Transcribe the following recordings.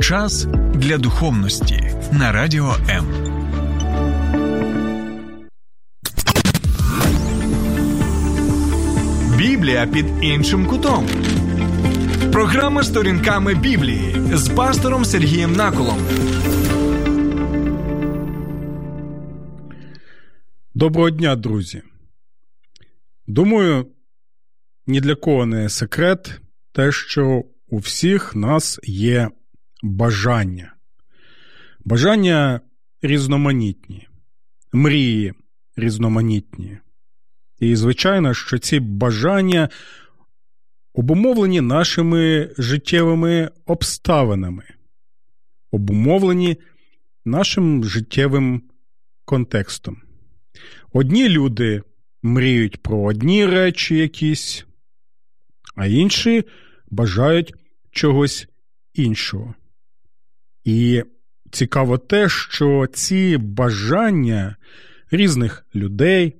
Час для духовності на радіо М. Біблія під іншим кутом. Програма сторінками Біблії з пастором Сергієм Наколом. Доброго дня, друзі. Думаю, ні для кого не секрет те, що у всіх нас є бажання. Бажання різноманітні, мрії різноманітні. І, звичайно, що ці бажання обумовлені нашими життєвими обставинами, обумовлені нашим життєвим контекстом. Одні люди мріють про одні речі якісь, а інші бажають чогось іншого. І цікаво те, що ці бажання різних людей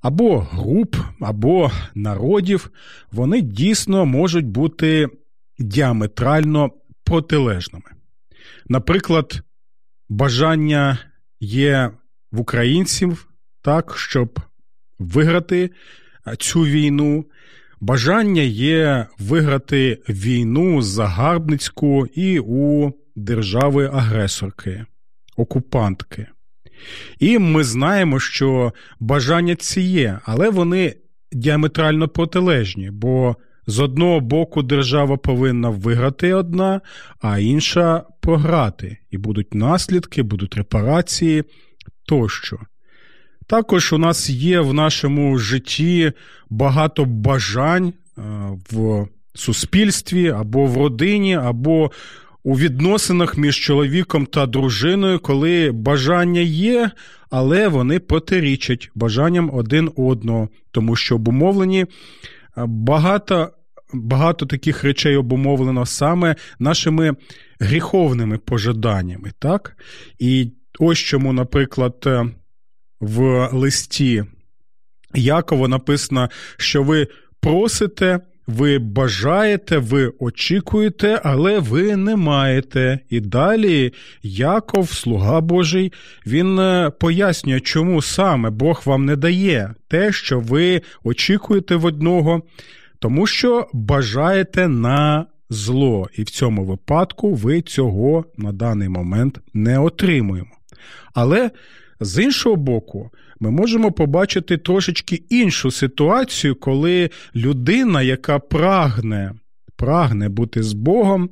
або груп, або народів, вони дійсно можуть бути діаметрально протилежними. Наприклад, бажання є в українців так, щоб виграти цю війну. Бажання є виграти війну загарбницьку і у держави-агресорки, окупантки. І ми знаємо, що бажання ці є, але вони діаметрально протилежні, бо з одного боку держава повинна виграти одна, а інша програти. І будуть наслідки, будуть репарації тощо. Також у нас є в нашому житті багато бажань в суспільстві або в родині, або у відносинах між чоловіком та дружиною, коли бажання є, але вони протирічать бажанням один одного, тому що обумовлені багато. Багато таких речей обумовлено саме нашими гріховними пожаданнями. так? І ось чому, наприклад, в листі Якова написано, що ви просите, ви бажаєте, ви очікуєте, але ви не маєте. І далі Яков, слуга Божий, він е, пояснює, чому саме Бог вам не дає те, що ви очікуєте в одного, тому що бажаєте на зло. І в цьому випадку ви цього на даний момент не отримуємо. Але з іншого боку, ми можемо побачити трошечки іншу ситуацію, коли людина, яка прагне прагне бути з Богом,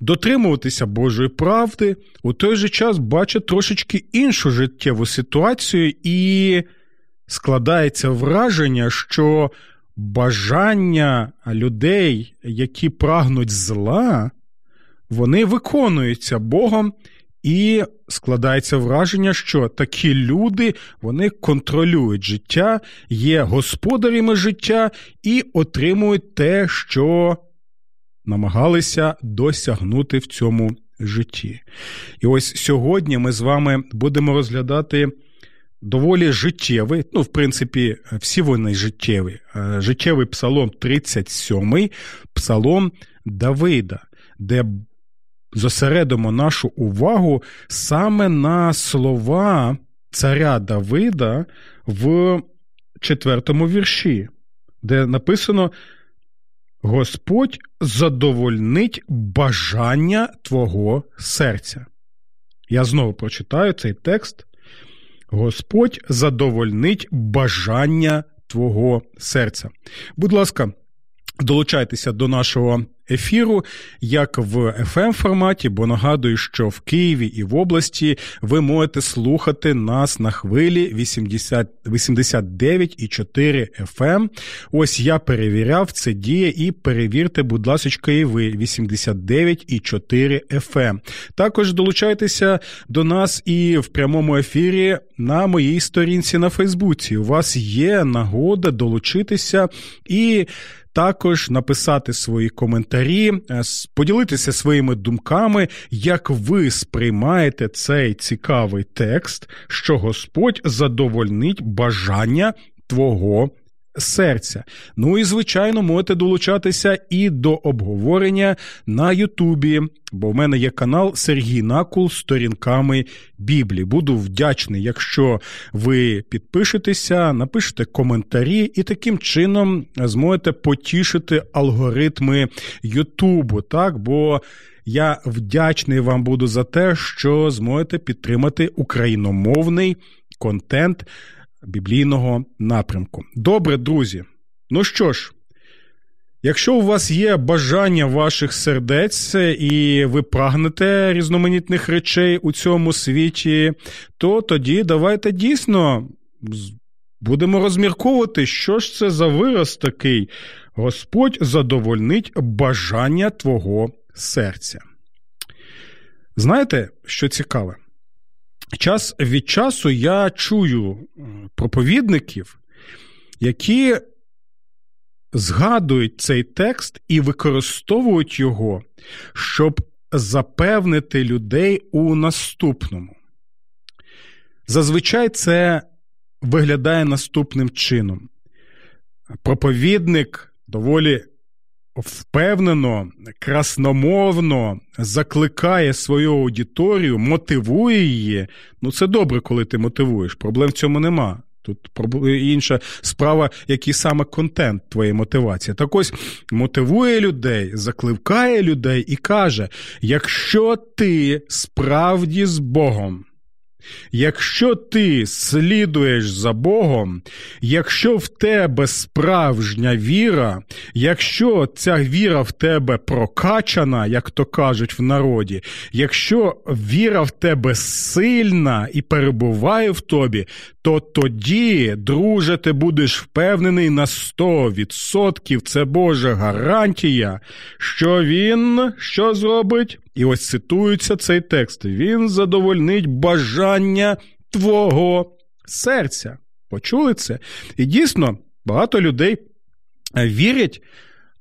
дотримуватися Божої правди, у той же час бачить трошечки іншу життєву ситуацію, і складається враження, що бажання людей, які прагнуть зла, вони виконуються Богом. І складається враження, що такі люди вони контролюють життя, є господарями життя і отримують те, що намагалися досягнути в цьому житті. І ось сьогодні ми з вами будемо розглядати доволі життєвий, ну, в принципі, всі вони життєві. Життєвий псалом 37, псалом Давида, де зосередимо нашу увагу саме на слова царя Давида в четвертому вірші, де написано: Господь задовольнить бажання твого серця. Я знову прочитаю цей текст. Господь задовольнить бажання твого серця. Будь ласка, долучайтеся до нашого ефіру, як в fm форматі, бо нагадую, що в Києві і в області ви можете слухати нас на хвилі 80, 89,4 FM. Ось я перевіряв, це діє, і перевірте, будь ласка, і ви 89,4 FM. Також долучайтеся до нас і в прямому ефірі на моїй сторінці на Фейсбуці. У вас є нагода долучитися і також написати свої коментарі, е, поділитися своїми думками, як ви сприймаєте цей цікавий текст, що Господь задовольнить бажання твого серця. Ну і, звичайно, можете долучатися і до обговорення на Ютубі, бо в мене є канал Сергій Накул з сторінками Біблії. Буду вдячний, якщо ви підпишетеся, напишете коментарі і таким чином зможете потішити алгоритми Ютубу. Так, бо я вдячний вам буду за те, що зможете підтримати україномовний контент біблійного напрямку. Добре, друзі. Ну що ж, якщо у вас є бажання ваших сердець і ви прагнете різноманітних речей у цьому світі, то тоді давайте дійсно будемо розмірковувати, що ж це за вираз такий. Господь задовольнить бажання твого серця. Знаєте, що цікаве? Час від часу я чую проповідників, які згадують цей текст і використовують його, щоб запевнити людей у наступному. Зазвичай це виглядає наступним чином. Проповідник доволі впевнено, красномовно закликає свою аудиторію, мотивує її. Ну, це добре, коли ти мотивуєш. Проблем в цьому нема. Тут інша справа, який саме контент твоєї мотивації. Так ось мотивує людей, закликає людей і каже: якщо ти справді з Богом, Якщо ти слідуєш за Богом, якщо в тебе справжня віра, якщо ця віра в тебе прокачана, як то кажуть в народі, якщо віра в тебе сильна і перебуває в тобі, то тоді, друже, ти будеш впевнений на 100%, це Божа гарантія, що він що зробить? І ось цитується цей текст: Він задовольнить бажання твого серця. Почули це? І дійсно, багато людей вірять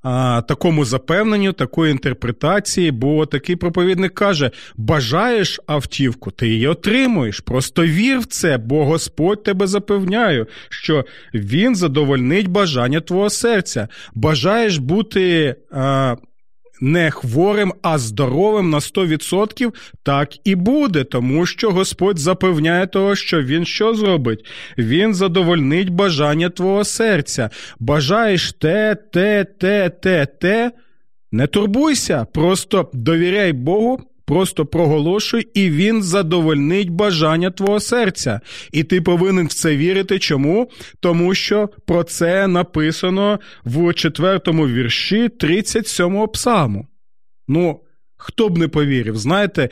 а, такому запевненню, такої інтерпретації, бо такий проповідник каже: бажаєш автівку, ти її отримуєш. Просто вір в це, бо Господь тебе запевняє, що Він задовольнить бажання твого серця. Бажаєш бути. А, не хворим, а здоровим на 100%, так і буде, тому що Господь запевняє того, що Він що зробить? Він задовольнить бажання твого серця. Бажаєш те, те, те, те, те. Не турбуйся, просто довіряй Богу, Просто проголошуй, і він задовольнить бажання твого серця. І ти повинен в це вірити. Чому? Тому що про це написано в четвертому вірші 37-го псалму. Ну, хто б не повірив, знаєте, е,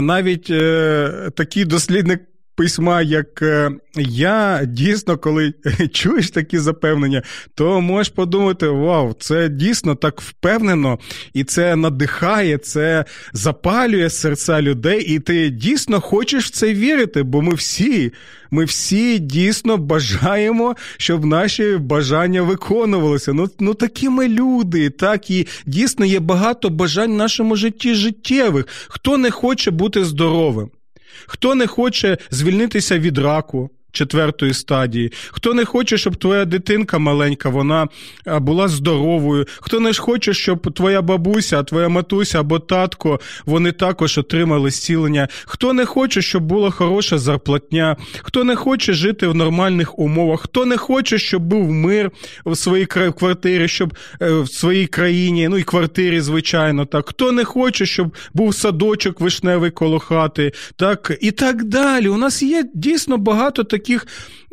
навіть е, такий дослідник письма, як е, я дійсно, коли чуєш такі запевнення, то можеш подумати: вау, це дійсно так впевнено, і це надихає, це запалює серця людей, і ти дійсно хочеш в це вірити, бо ми всі. Ми всі дійсно бажаємо, щоб наші бажання виконувалися. Ну ну такі ми люди, так і дійсно є багато бажань в нашому житті життєвих. Хто не хоче бути здоровим? Хто не хоче звільнитися від раку? Четвертої стадії. Хто не хоче, щоб твоя дитинка маленька вона була здоровою, хто не хоче, щоб твоя бабуся, твоя матуся або татко вони також отримали зцілення, хто не хоче, щоб була хороша зарплатня, хто не хоче жити в нормальних умовах, хто не хоче, щоб був мир в своїй квартирі, щоб е, в своїй країні, ну і квартирі, звичайно, так, хто не хоче, щоб був садочок вишневий коло хати, так і так далі. У нас є дійсно багато таких таких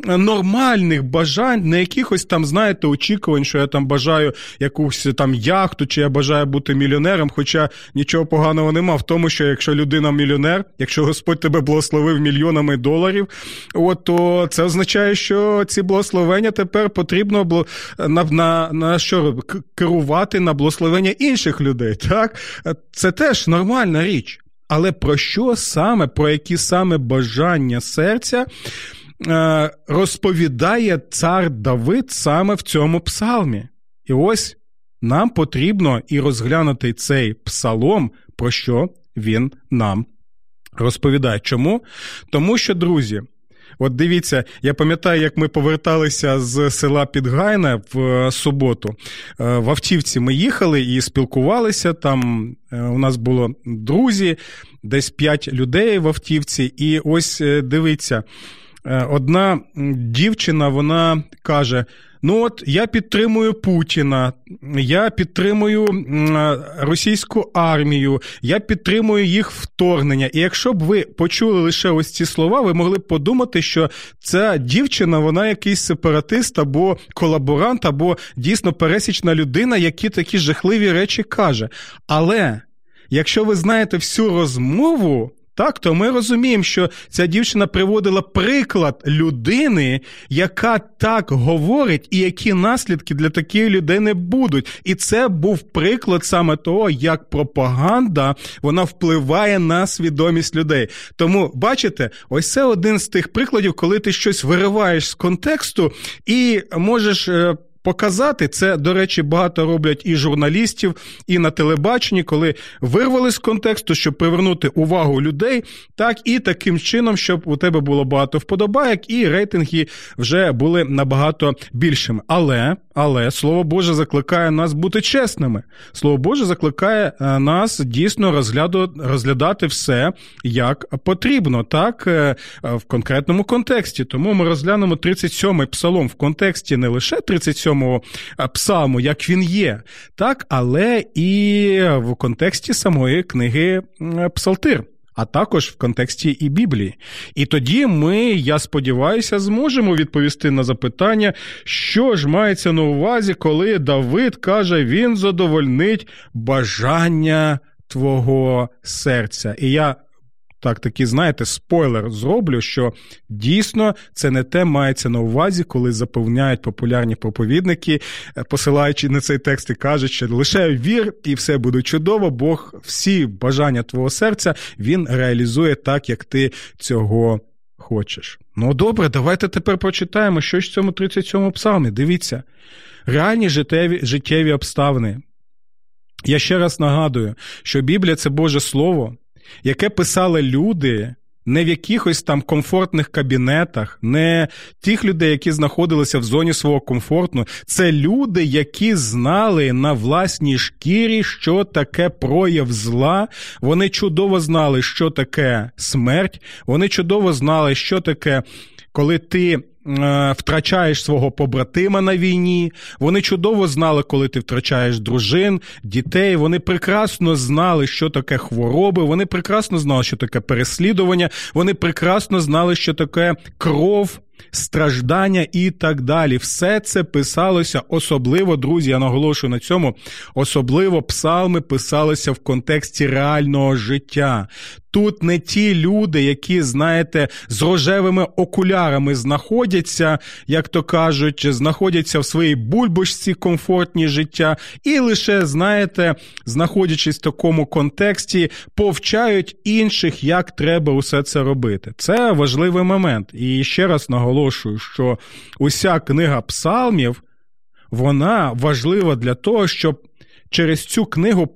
е, нормальних бажань, не якихось там, знаєте, очікувань, що я там бажаю якусь там яхту, чи я бажаю бути мільйонером. Хоча нічого поганого нема в тому, що якщо людина мільйонер, якщо Господь тебе благословив мільйонами доларів, от, то це означає, що ці благословення тепер потрібно на, на, на що керувати на благословення інших людей. Так? Це теж нормальна річ. Але про що саме, про які саме бажання серця Е, розповідає цар Давид саме в цьому псалмі. І ось нам потрібно і розглянути цей псалом, про що він нам розповідає. Чому? Тому що, друзі, От дивіться, я пам'ятаю, як ми поверталися з села Підгайна в е, суботу. Е, в Автівці ми їхали і спілкувалися. Там е, у нас було друзі, десь п'ять людей в Автівці. І ось дивіться, одна дівчина вона каже. Ну от я підтримую Путіна, я підтримую російську армію, я підтримую їх вторгнення. І якщо б ви почули лише ось ці слова, ви могли б подумати, що ця дівчина, вона якийсь сепаратист або колаборант, або дійсно пересічна людина, які такі жахливі речі каже. Але якщо ви знаєте всю розмову. Так, то ми розуміємо, що ця дівчина приводила приклад людини, яка так говорить, і які наслідки для такої людини будуть. І це був приклад саме того, як пропаганда вона впливає на свідомість людей. Тому бачите, ось це один з тих прикладів, коли ти щось вириваєш з контексту і можеш. Показати. Це, до речі, багато роблять і журналістів, і на телебаченні, коли вирвали з контексту, щоб привернути увагу людей, так і таким чином, щоб у тебе було багато вподобайок, і рейтинги вже були набагато більшими. Але, але слово Боже закликає нас бути чесними. Слово Боже закликає е, нас дійсно розгляду, розглядати все як потрібно, так е, в конкретному контексті. Тому ми розглянемо 37-й псалом в контексті не лише 37 цьому псалму, як він є, так, але і в контексті самої книги Псалтир. А також в контексті і Біблії. І тоді ми, я сподіваюся, зможемо відповісти на запитання, що ж мається на увазі, коли Давид каже, він задовольнить бажання твого серця. І я так такий, знаєте, спойлер зроблю, що дійсно це не те мається на увазі, коли запевняють популярні проповідники, е, посилаючи на цей текст і кажуть, що лише вір, і все буде чудово. Бог всі бажання твого серця він реалізує так, як ти цього хочеш. Ну добре, давайте тепер прочитаємо, що ж в цьому 37-му псалмі. Дивіться, реальні життєві, життєві обставини. Я ще раз нагадую, що Біблія це Боже Слово яке писали люди. Не в якихось там комфортних кабінетах, не тих людей, які знаходилися в зоні свого комфорту. Це люди, які знали на власній шкірі, що таке прояв зла. Вони чудово знали, що таке смерть. Вони чудово знали, що таке, коли ти Е, втрачаєш свого побратима на війні. Вони чудово знали, коли ти втрачаєш дружин, дітей. Вони прекрасно знали, що таке хвороби. Вони прекрасно знали, що таке переслідування. Вони прекрасно знали, що таке кров страждання і так далі. Все це писалося особливо, друзі. Я наголошую на цьому. Особливо псалми писалися в контексті реального життя. Тут не ті люди, які, знаєте, з рожевими окулярами знаходяться, як то кажуть, знаходяться в своїй бульбашці комфортні життя, і лише, знаєте, знаходячись в такому контексті, повчають інших, як треба усе це робити. Це важливий момент. І ще раз наголошую що уся книга псалмів вона важлива для того, щоб через цю книгу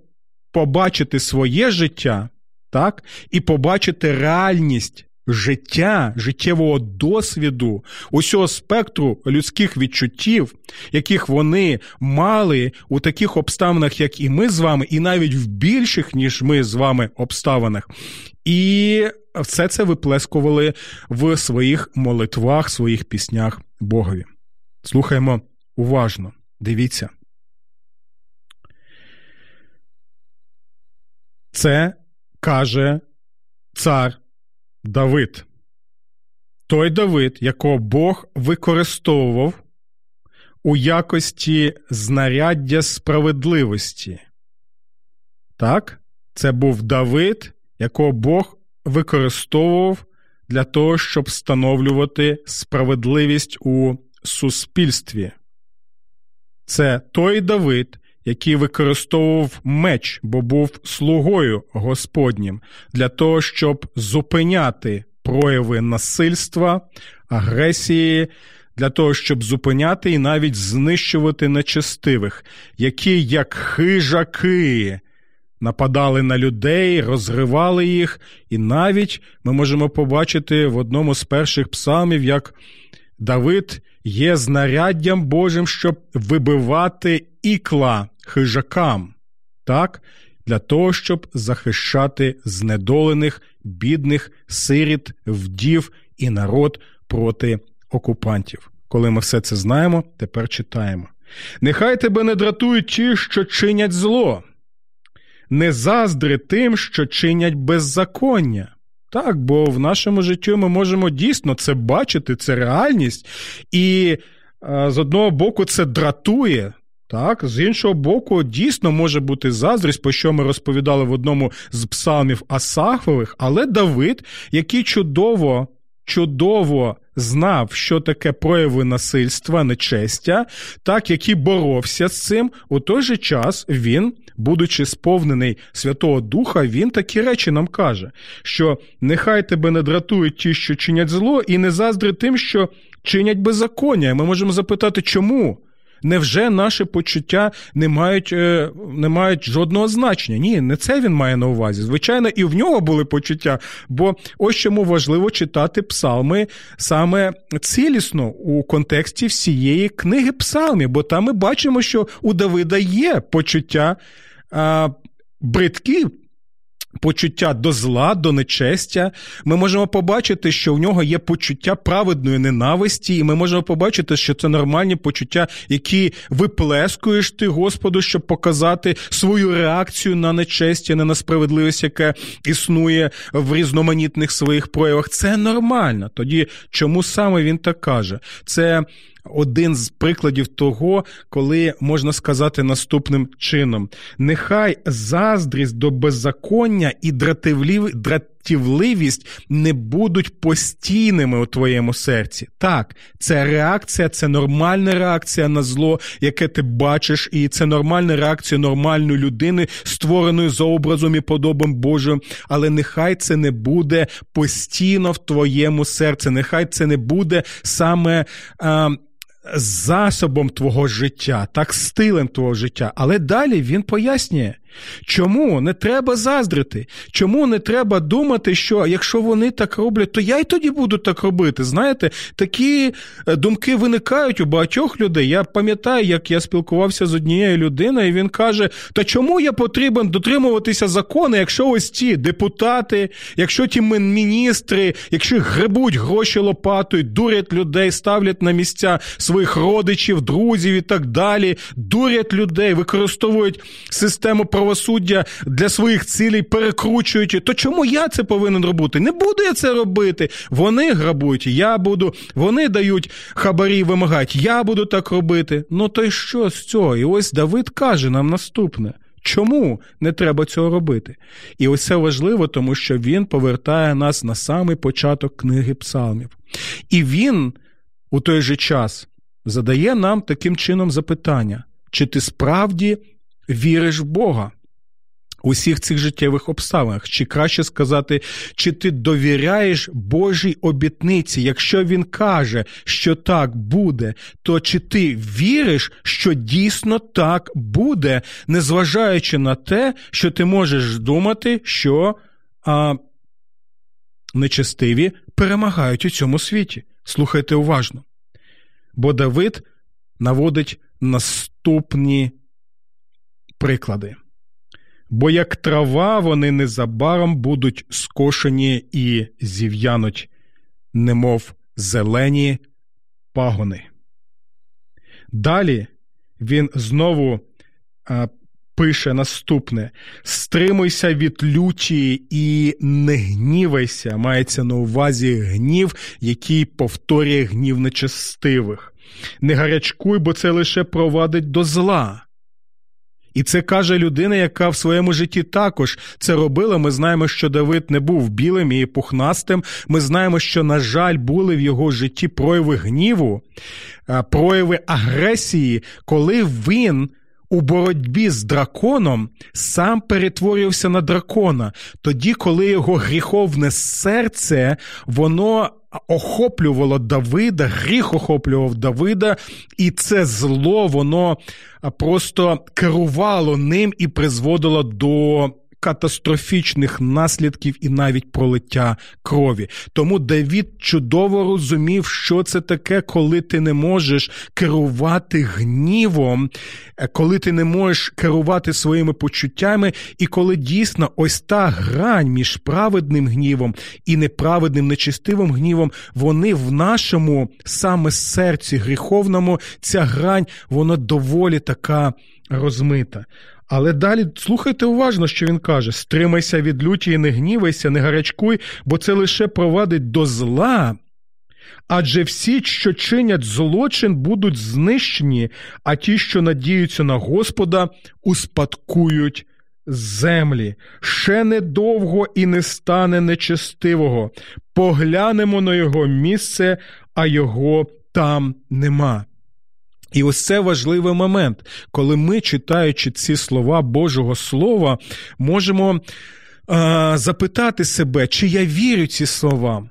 побачити своє життя, так, і побачити реальність. Життя, життєвого досвіду, усього спектру людських відчуттів, яких вони мали у таких обставинах, як і ми з вами, і навіть в більших, ніж ми з вами обставинах. І все це виплескували в своїх молитвах, своїх піснях Богові. Слухаємо уважно, дивіться. Це каже цар Давид. Той Давид, якого Бог використовував у якості знаряддя справедливості. Так, це був Давид, якого Бог використовував для того, щоб встановлювати справедливість у суспільстві. Це той Давид, який використовував меч, бо був слугою Господнім, для того, щоб зупиняти прояви насильства, агресії, для того, щоб зупиняти і навіть знищувати нечестивих, які, як хижаки, нападали на людей, розривали їх, і навіть ми можемо побачити в одному з перших псалмів, як Давид є знаряддям Божим, щоб вибивати ікла хижакам, так? для того, щоб захищати знедолених, бідних, сиріт, вдів і народ проти окупантів. Коли ми все це знаємо, тепер читаємо. Нехай тебе не дратують ті, що чинять зло, не заздри тим, що чинять беззаконня. Так, бо в нашому житті ми можемо дійсно це бачити, це реальність, і з одного боку це дратує. Так, з іншого боку, дійсно може бути заздрість, по що ми розповідали в одному з псалмів Асахових, але Давид, який чудово, чудово знав, що таке прояви насильства, нечестя, так який боровся з цим, у той же час він, будучи сповнений Святого Духа, він такі речі нам каже, що нехай тебе не дратують ті, що чинять зло, і не заздри тим, що чинять беззаконня. Ми можемо запитати, чому? Невже наші почуття не мають е, не мають жодного значення? Ні, не це він має на увазі. Звичайно, і в нього були почуття, бо ось чому важливо читати псалми саме цілісно у контексті всієї книги псалмів, бо там ми бачимо, що у Давида є почуття бридкі почуття до зла, до нечестя. Ми можемо побачити, що в нього є почуття праведної ненависті, і ми можемо побачити, що це нормальні почуття, які виплескуєш ти, Господу, щоб показати свою реакцію на нечестя, на несправедливість, яка існує в різноманітних своїх проявах. Це нормально. Тоді чому саме він так каже? Це один з прикладів того, коли можна сказати наступним чином: нехай заздрість до беззаконня і дратівливість не будуть постійними у твоєму серці. Так, це реакція, це нормальна реакція на зло, яке ти бачиш, і це нормальна реакція нормальної людини, створеної за образом і подобом Божим. Але нехай це не буде постійно в твоєму серці, нехай це не буде саме. А, засобом твого життя, так стилем твого життя. Але далі він пояснює, Чому не треба заздрити? Чому не треба думати, що якщо вони так роблять, то я й тоді буду так робити? Знаєте, такі е, думки виникають у багатьох людей. Я пам'ятаю, як я спілкувався з однією людиною, і він каже: Та чому я потрібен дотримуватися закону, якщо ось ті депутати, якщо ті міністри, якщо гребуть гроші лопатою, дурять людей, ставлять на місця своїх родичів, друзів і так далі, дурять людей, використовують систему правосуддя для своїх цілей перекручують, то чому я це повинен робити? Не буду я це робити. Вони грабують, я буду, вони дають хабарі, вимагають, я буду так робити. Ну то й що з цього? І ось Давид каже нам наступне. Чому не треба цього робити? І ось це важливо, тому що він повертає нас на самий початок книги псалмів. І він у той же час задає нам таким чином запитання: чи ти справді віриш в Бога у всіх цих життєвих обставинах, чи краще сказати, чи ти довіряєш Божій обітниці, якщо він каже, що так буде, то чи ти віриш, що дійсно так буде, незважаючи на те, що ти можеш думати, що а, нечестиві перемагають у цьому світі? Слухайте уважно. Бо Давид наводить наступні приклади. Бо як трава, вони незабаром будуть скошені і зів'януть, немов зелені пагони. Далі він знову а, пише наступне: стримуйся від люті і не гнівайся. Мається на увазі гнів, який повторює гнів нечестивих. Не гарячкуй, бо це лише провадить до зла. І це каже людина, яка в своєму житті також це робила. Ми знаємо, що Давид не був білим і пухнастим. Ми знаємо, що, на жаль, були в його житті прояви гніву, прояви агресії, коли він. У боротьбі з драконом сам перетворювався на дракона, тоді, коли його гріховне серце, воно охоплювало Давида, гріх охоплював Давида, і це зло, воно просто керувало ним і призводило до катастрофічних наслідків і навіть пролиття крові. Тому Давід чудово розумів, що це таке, коли ти не можеш керувати гнівом, е, коли ти не можеш керувати своїми почуттями, і коли дійсно ось та грань між праведним гнівом і неправедним нечистивим гнівом, вони в нашому саме серці гріховному, ця грань, вона доволі така розмита. Але далі слухайте уважно, що він каже: стримайся від люті і не гнівайся, не гарячкуй, бо це лише провадить до зла. Адже всі, що чинять злочин, будуть знищені, а ті, що надіються на Господа, успадкують землі. Ще недовго і не стане нечестивого. Поглянемо на його місце, а його там нема. І ось це важливий момент, коли ми, читаючи ці слова Божого Слова, можемо е, запитати себе, чи я вірю ці слова.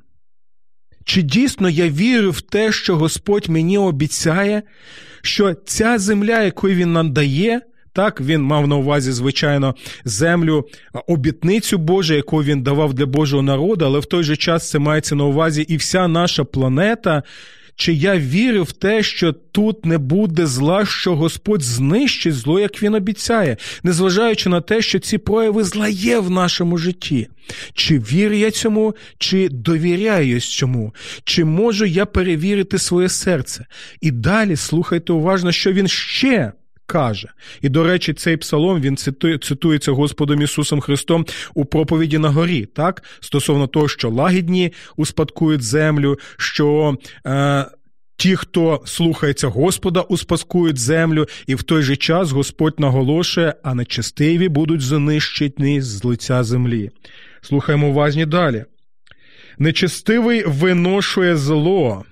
Чи дійсно я вірю в те, що Господь мені обіцяє, що ця земля, яку Він нам дає, так, він мав на увазі, звичайно, землю, обітницю Божу, яку він давав для Божого народу, але в той же час це мається на увазі і вся наша планета, чи я вірю в те, що тут не буде зла, що Господь знищить зло, як він обіцяє, незважаючи на те, що ці прояви зла є в нашому житті? Чи вірю я цьому, чи довіряю цьому, чи можу я перевірити своє серце? І далі слухайте уважно, що він ще. Каже, і до речі, цей псалом він цитує, цитується Господом Ісусом Христом у проповіді на горі, так стосовно того, що лагідні успадкують землю, що е, ті, хто слухається Господа, успадкують землю, і в той же час Господь наголошує, а нечестиві будуть знищені з лиця землі. Слухаємо уважні далі. Нечестивий виношує зло.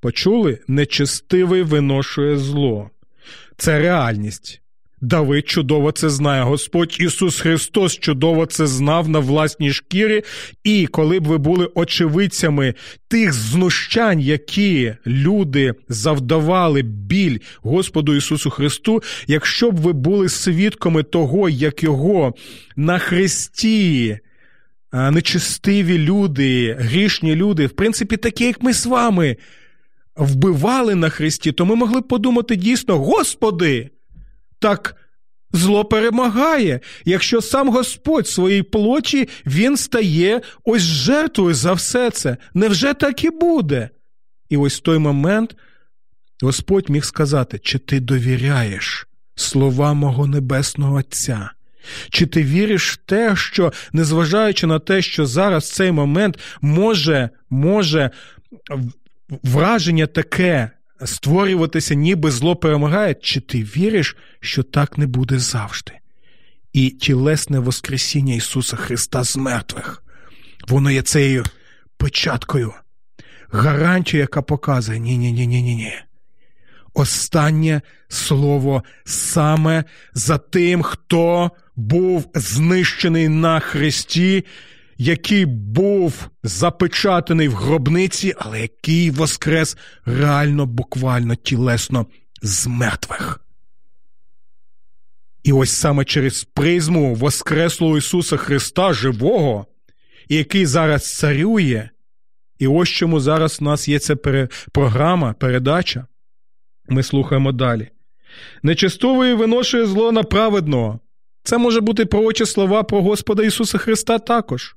Почули? Нечестивий виношує зло. Це реальність. Давид чудово це знає. Господь Ісус Христос чудово це знав на власній шкірі, і коли б ви були очевидцями тих знущань, які люди завдавали біль Господу Ісусу Христу, якщо б ви були свідками того, як Його на Христі. Нечистиві люди, грішні люди, в принципі, такі, як ми з вами, вбивали на Христі, то ми могли б подумати дійсно, Господи, так зло перемагає, якщо сам Господь своїй плоті він стає ось жертвою за все це. Невже так і буде? І ось в той момент Господь міг сказати, чи ти довіряєш словам мого Небесного Отця? Чи ти віриш в те, що, незважаючи на те, що зараз цей момент може, може враження таке створюватися, ніби зло перемагає, чи ти віриш, що так не буде завжди? І тілесне Воскресіння Ісуса Христа з мертвих, воно є цією печаткою, гарантією, яка показує ні-ні-ні. ні ні Останнє слово саме за тим, хто був знищений на Христі який був запечатаний в гробниці, але який воскрес реально, буквально тілесно з мертвих. І ось саме через призму Воскреслого Ісуса Христа живого, який зараз царює, і ось чому зараз у нас є ця програма, передача. Ми слухаємо далі. Нечистовий виношує зло на праведного. Це може бути пророчі слова про Господа Ісуса Христа також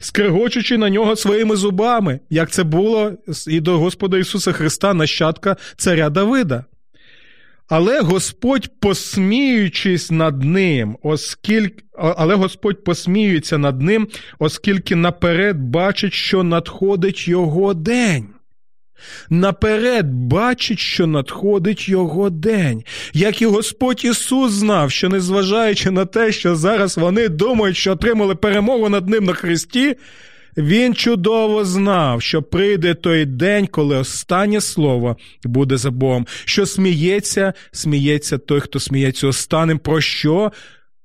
скрегочучи на нього своїми зубами, як це було і до Господа Ісуса Христа, нащадка царя Давида. Але Господь, посміючись над ним, оскільки, але Господь посміюється над ним, оскільки наперед бачить, що надходить його день наперед бачить, що надходить його день, як і Господь Ісус знав, що незважаючи на те, що зараз вони думають, що отримали перемогу над ним на Христі, він чудово знав, що прийде той день, коли останнє слово буде за Богом, що сміється, сміється той, хто сміється останнім, про що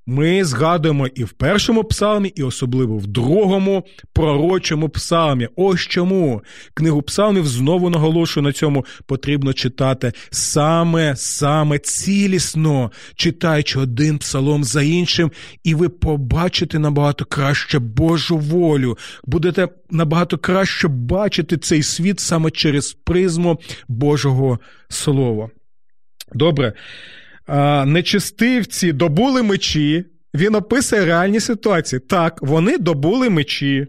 ми згадуємо і в першому псалмі, і особливо в другому пророчому псалмі. Ось чому книгу псалмів знову наголошую на цьому потрібно читати саме саме цілісно, читаючи один псалом за іншим, і ви побачите набагато краще Божу волю. Будете набагато краще бачити цей світ саме через призму Божого Слова. Добре нечистивці добули мечі. Він описує реальні ситуації. Так, вони добули мечі,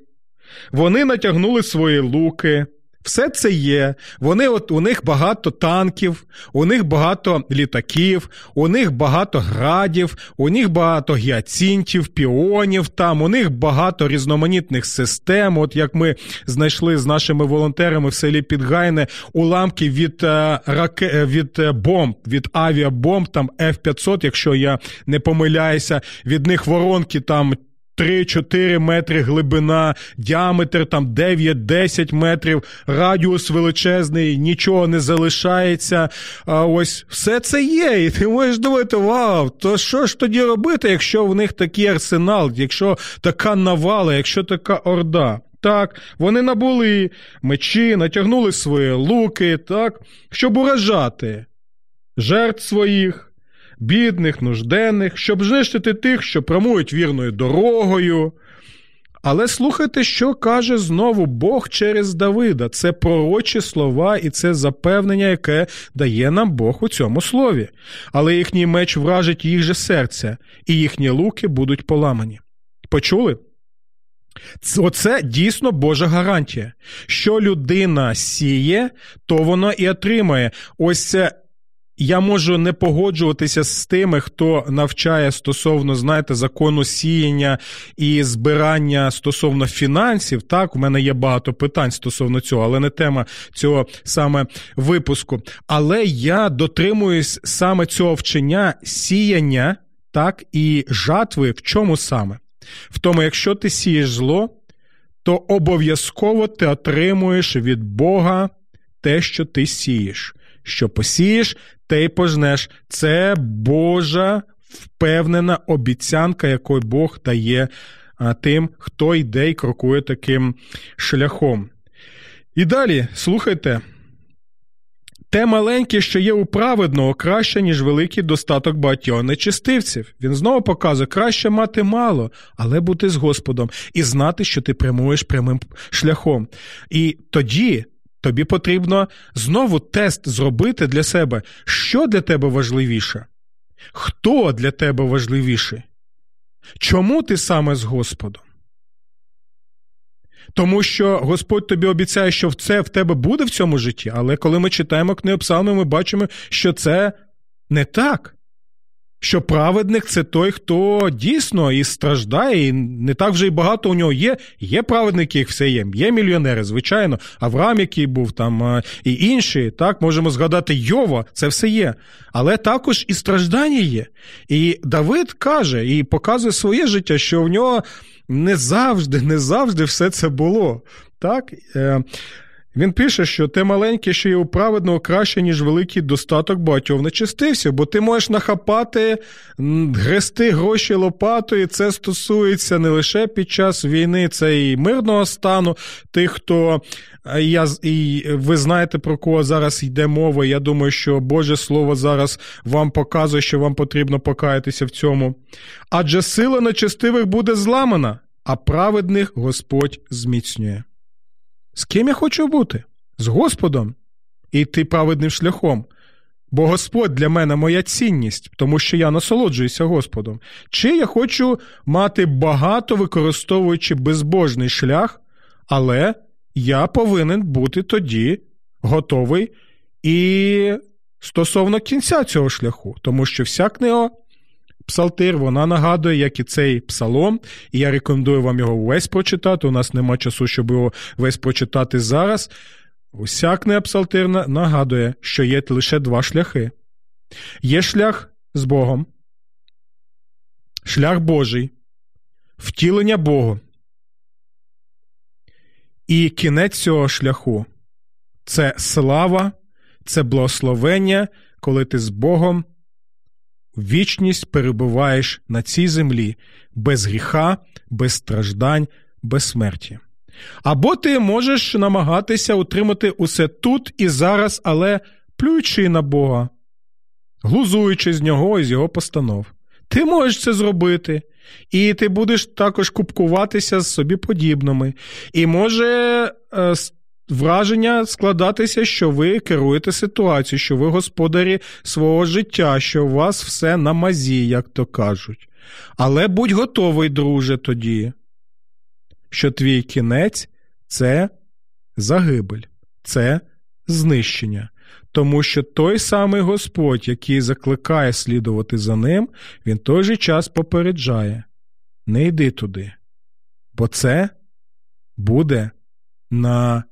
вони натягнули свої луки, все це є. Вони от у них багато танків, у них багато літаків, у них багато градів, у них багато гіацинтів, піонів. Там у них багато різноманітних систем. От як ми знайшли з нашими волонтерами в селі Підгайне уламки від е, раке... Е, від е, бомб, від авіабомб, там F-500, якщо я не помиляюся, від них воронки там 3-4 метри глибина, діаметр там 9-10 метрів, радіус величезний, нічого не залишається. А ось все це є. І ти можеш думати, вау, то що ж тоді робити, якщо в них такий арсенал, якщо така навала, якщо така орда? Так, вони набули мечі, натягнули свої луки, так, щоб уражати жертв своїх бідних, нужденних, щоб знищити тих, що прямують вірною дорогою. Але слухайте, що каже знову Бог через Давида. Це пророчі слова і це запевнення, яке дає нам Бог у цьому слові. Але їхній меч вражить їх же серця, і їхні луки будуть поламані. Почули? Оце дійсно Божа гарантія. Що людина сіє, то вона і отримає. Ось це я можу не погоджуватися з тими, хто навчає стосовно, знаєте, закону сіяння і збирання стосовно фінансів. Так, у мене є багато питань стосовно цього, але не тема цього саме випуску. Але я дотримуюсь саме цього вчення сіяння, так, і жатви в чому саме? В тому, якщо ти сієш зло, то обов'язково ти отримуєш від Бога те, що ти сієш. Що посієш, те й пожнеш. Це Божа впевнена обіцянка, якою Бог дає тим, хто йде і крокує таким шляхом. І далі, слухайте. Те маленьке, що є у праведного, краще, ніж великий достаток багатьох нечистивців. Він знову показує, краще мати мало, але бути з Господом і знати, що ти прямуєш прямим шляхом. І тоді Тобі потрібно знову тест зробити для себе, що для тебе важливіше, хто для тебе важливіший? Чому ти саме з Господом? Тому що Господь тобі обіцяє, що це в тебе буде в цьому житті, але коли ми читаємо книгу Псалми, ми бачимо, що це не так що праведник це той, хто дійсно і страждає, і не так вже й багато у нього є. Є праведники, їх все є. Є мільйонери, звичайно. Авраам, який був там, і інші. Так, можемо згадати Йова, це все є. Але також і страждання є. І Давид каже і показує своє життя, що в нього не завжди, не завжди все це було. Так? Він пише, що те маленьке, що є у праведного, краще, ніж великий достаток багатьох нечистився, бо ти можеш нахапати, грести гроші лопатою. Це стосується не лише під час війни, це і мирного стану. Тих, хто я і ви знаєте, про кого зараз йде мова. Я думаю, що Боже Слово зараз вам показує, що вам потрібно покаятися в цьому. Адже сила нечистивих буде зламана, а праведних Господь зміцнює. З ким я хочу бути? З Господом і йти праведним шляхом. Бо Господь для мене моя цінність, тому що я насолоджуюся Господом. Чи я хочу мати багато використовуючи безбожний шлях, але я повинен бути тоді готовий і стосовно кінця цього шляху, тому що вся книга Псалтир, вона нагадує, як і цей псалом, і я рекомендую вам його весь прочитати. У нас нема часу, щоб його весь прочитати зараз. Уся книга Псалтир нагадує, що є лише два шляхи. Є шлях з Богом, шлях Божий, втілення Богу. І кінець цього шляху це слава, це благословення, коли ти з Богом вічність перебуваєш на цій землі без гріха, без страждань, без смерті. Або ти можеш намагатися утримати усе тут і зараз, але плюючи на Бога, глузуючи з нього і з його постанов. Ти можеш це зробити, і ти будеш також купкуватися з собі подібними. І може е, враження складатися, що ви керуєте ситуацією, що ви господарі свого життя, що у вас все на мазі, як то кажуть. Але будь готовий, друже, тоді, що твій кінець це загибель, це знищення. Тому що той самий Господь, який закликає слідувати за ним, він той же час попереджає: не йди туди, бо це буде на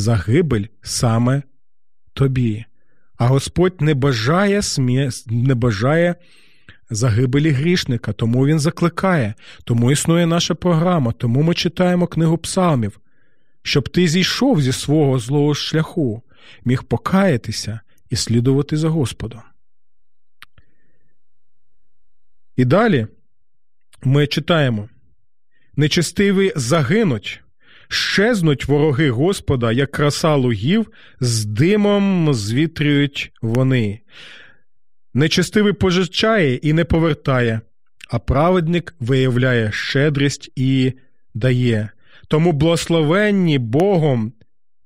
загибель саме тобі. А Господь не бажає смі... не бажає загибелі грішника, тому Він закликає, тому існує наша програма, тому ми читаємо книгу псалмів, щоб ти зійшов зі свого злого шляху, міг покаятися і слідувати за Господом. І далі ми читаємо: нечестиві загинуть, щезнуть вороги Господа, як краса лугів, з димом звітрюють вони. Нечестивий пожичає і не повертає, а праведник виявляє щедрість і дає. Тому благословенні Богом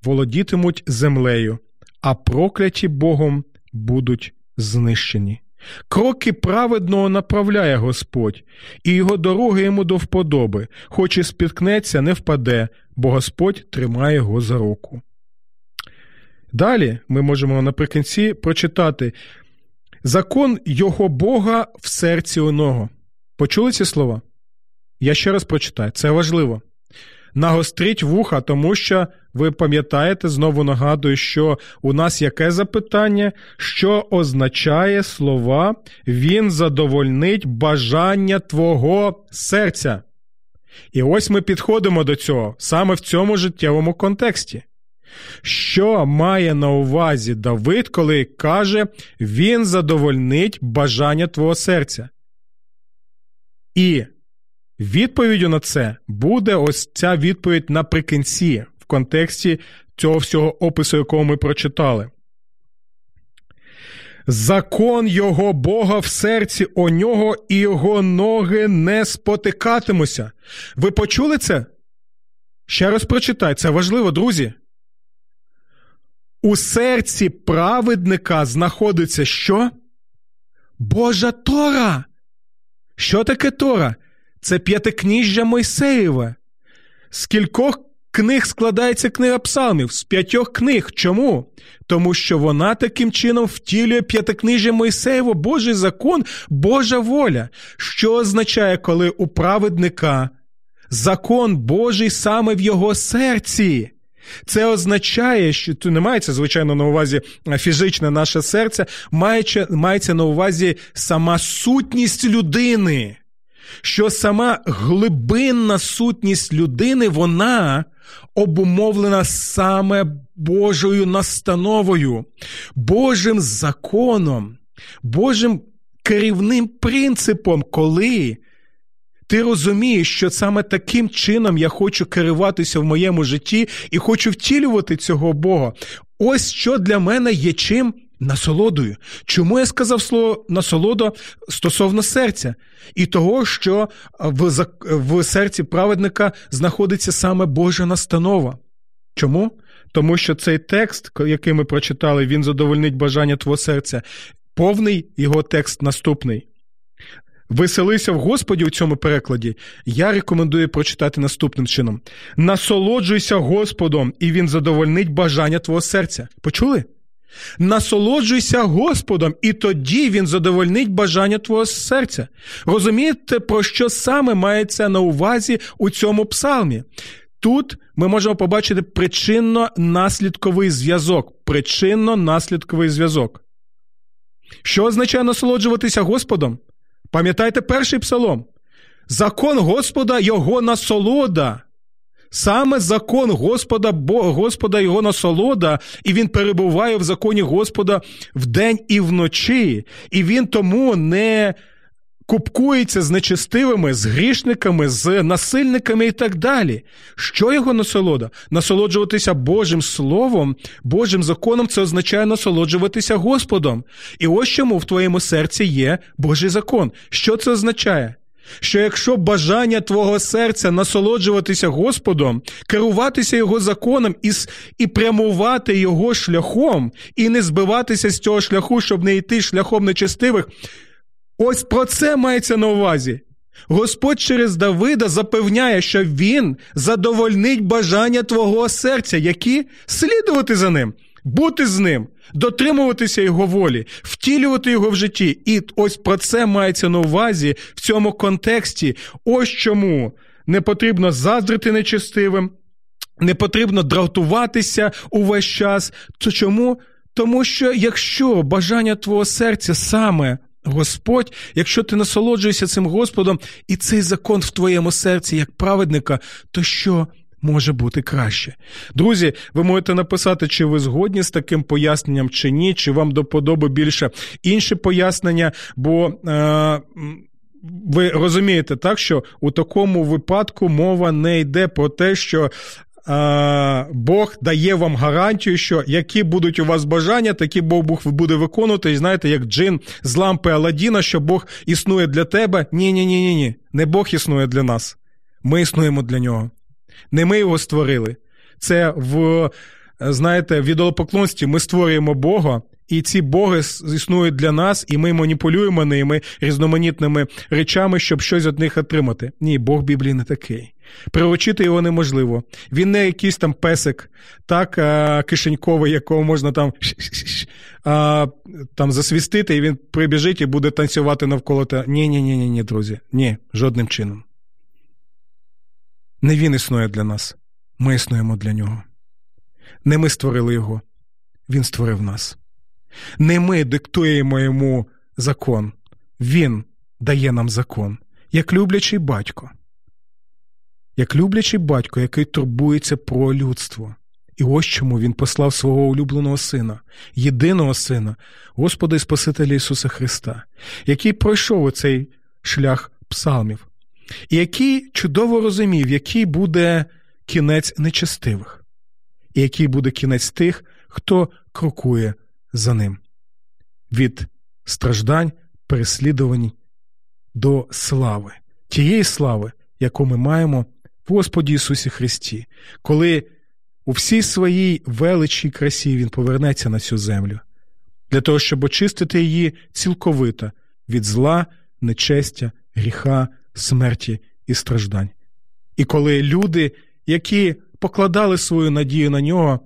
володітимуть землею, а прокляті Богом будуть знищені. Кроки праведного направляє Господь, і його дороги йому до вподоби, хоч і спіткнеться, не впаде, бо Господь тримає його за руку. Далі ми можемо наприкінці прочитати закон його Бога в серці оного. Почули ці слова? Я ще раз прочитаю, це важливо. Нагостріть вуха, тому що ви пам'ятаєте, знову нагадую, що у нас яке запитання, що означає слова Він задовольнить бажання Твого серця. І ось ми підходимо до цього саме в цьому життєвому контексті. Що має на увазі Давид, коли каже, Він задовольнить бажання Твого серця? І відповіддю на це буде ось ця відповідь наприкінці, в контексті цього всього опису, якого ми прочитали. Закон його Бога в серці о нього і його ноги не спотикатимуться. Ви почули це? Ще раз прочитай, це важливо, друзі. У серці праведника знаходиться що? Божа Тора. Що таке Тора? Це п'ятикніжжя Мойсеєве. З кількох книг складається книга псалмів, з п'ятьох книг. Чому? Тому що вона таким чином втілює п'ятикнижжя Мойсеєво, Божий закон, Божа воля. Що означає, коли у праведника закон Божий саме в його серці? Це означає, що тут не мається, звичайно, на увазі фізичне наше серце, мається, мається на увазі сама сутність людини. Що сама глибинна сутність людини, вона обумовлена саме Божою настановою, Божим законом, Божим керівним принципом, коли ти розумієш, що саме таким чином я хочу керуватися в моєму житті і хочу втілювати цього Бога. Ось що для мене є чим насолодою. Чому я сказав слово насолода стосовно серця? І того, що в, в серці праведника знаходиться саме Божа настанова. Чому? Тому що цей текст, який ми прочитали, він задовольнить бажання твого серця. Повний його текст наступний. Веселися в Господі у цьому перекладі, я рекомендую прочитати наступним чином: насолоджуйся Господом, і Він задовольнить бажання твого серця. Почули? Насолоджуйся Господом, і тоді Він задовольнить бажання твого серця. Розумієте, про що саме мається на увазі у цьому псалмі? Тут ми можемо побачити причинно-наслідковий зв'язок. Причинно-наслідковий зв'язок. Що означає насолоджуватися Господом? Пам'ятайте перший псалом. Закон Господа його насолода. Саме закон Господа, Бога, Господа його насолода, і він перебуває в законі Господа вдень і вночі, і він тому не купкується з нечестивими, з грішниками, з насильниками і так далі. Що його насолода? Насолоджуватися Божим Словом, Божим законом це означає насолоджуватися Господом. І ось чому в твоєму серці є Божий закон. Що це означає? Що якщо бажання твого серця насолоджуватися Господом, керуватися Його законом і і прямувати Його шляхом, і не збиватися з цього шляху, щоб не йти шляхом нечестивих, ось про це мається на увазі. Господь через Давида запевняє, що Він задовольнить бажання твого серця, які слідувати за ним бути з ним, дотримуватися його волі, втілювати його в житті. І ось про це мається на увазі в цьому контексті. Ось чому не потрібно заздрити нечестивим, не потрібно дратуватися увесь час. То чому? Тому що якщо бажання твого серця саме. Господь, якщо ти насолоджуєшся цим Господом, і цей закон в твоєму серці як праведника, то що може бути краще. Друзі, ви можете написати, чи ви згодні з таким поясненням, чи ні, чи вам до подоби більше інші пояснення, бо. Е- ви розумієте, так, що у такому випадку мова не йде про те, що а, Бог дає вам гарантію, що які будуть у вас бажання, такі Бог буде виконувати. І знаєте, як джин з лампи Аладдіна, що Бог існує для тебе. Ні, ні, ні, ні, ні. Не Бог існує для нас. Ми існуємо для нього. Не ми його створили. Це в, знаєте, в ідолопоклонстві ми створюємо Бога, і ці боги існують для нас, і ми маніпулюємо ними різноманітними речами, щоб щось від них отримати. Ні, Бог Біблії не такий. Приручити його неможливо. Він не якийсь там песик, так кишеньковий, якого можна там а, там засвістити, і він прибіжить і буде танцювати навколо. Ні, ні, ні, ні, ні, друзі. Ні, жодним чином. Не він існує для нас, ми існуємо для нього. Не ми створили його, він створив нас. Не ми диктуємо йому закон, він дає нам закон, як люблячий батько, як люблячий батько, який турбується про людство. І ось чому він послав свого улюбленого сина, єдиного сина, Господа і Спасителя Ісуса Христа, який пройшов оцей шлях псалмів, і який чудово розумів, який буде кінець нечестивих, і який буде кінець тих, хто крокує за ним. Від страждань, переслідувань до слави, тієї слави, яку ми маємо в Господі Ісусі Христі, коли у всій своїй величій красі Він повернеться на цю землю, для того, щоб очистити її цілковито від зла, нечестя, гріха смерті і страждань. І коли люди, які покладали свою надію на нього,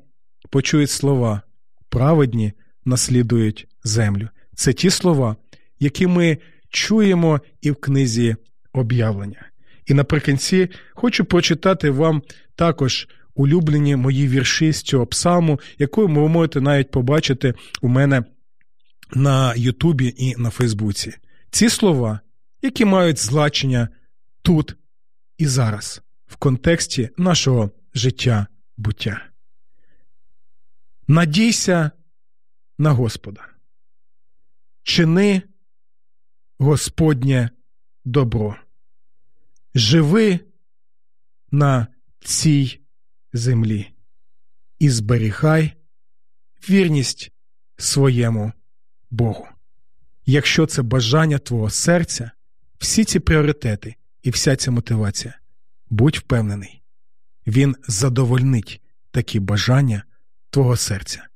почують слова праведні наслідують землю. Це ті слова, які ми чуємо і в книзі об'явлення. І наприкінці хочу прочитати вам також улюблені мої вірші з цього псалму, яку ви можете навіть побачити у мене на Ютубі і на Фейсбуці. Ці слова, які мають значення тут і зараз, в контексті нашого життя буття. Надійся на Господа. Чини Господнє добро. Живи на цій землі і зберігай вірність своєму Богу. Якщо це бажання твого серця, всі ці пріоритети і вся ця мотивація. Будь впевнений, він задовольнить такі бажання твого серця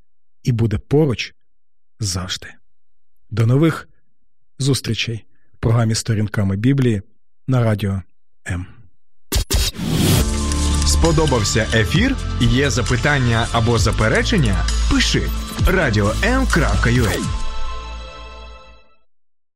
і буде поруч завжди. До нових зустрічей в програмі Сторінками Біблії на радіо М. Сподобався ефір? Є запитання або заперечення? Пиши радіом.ua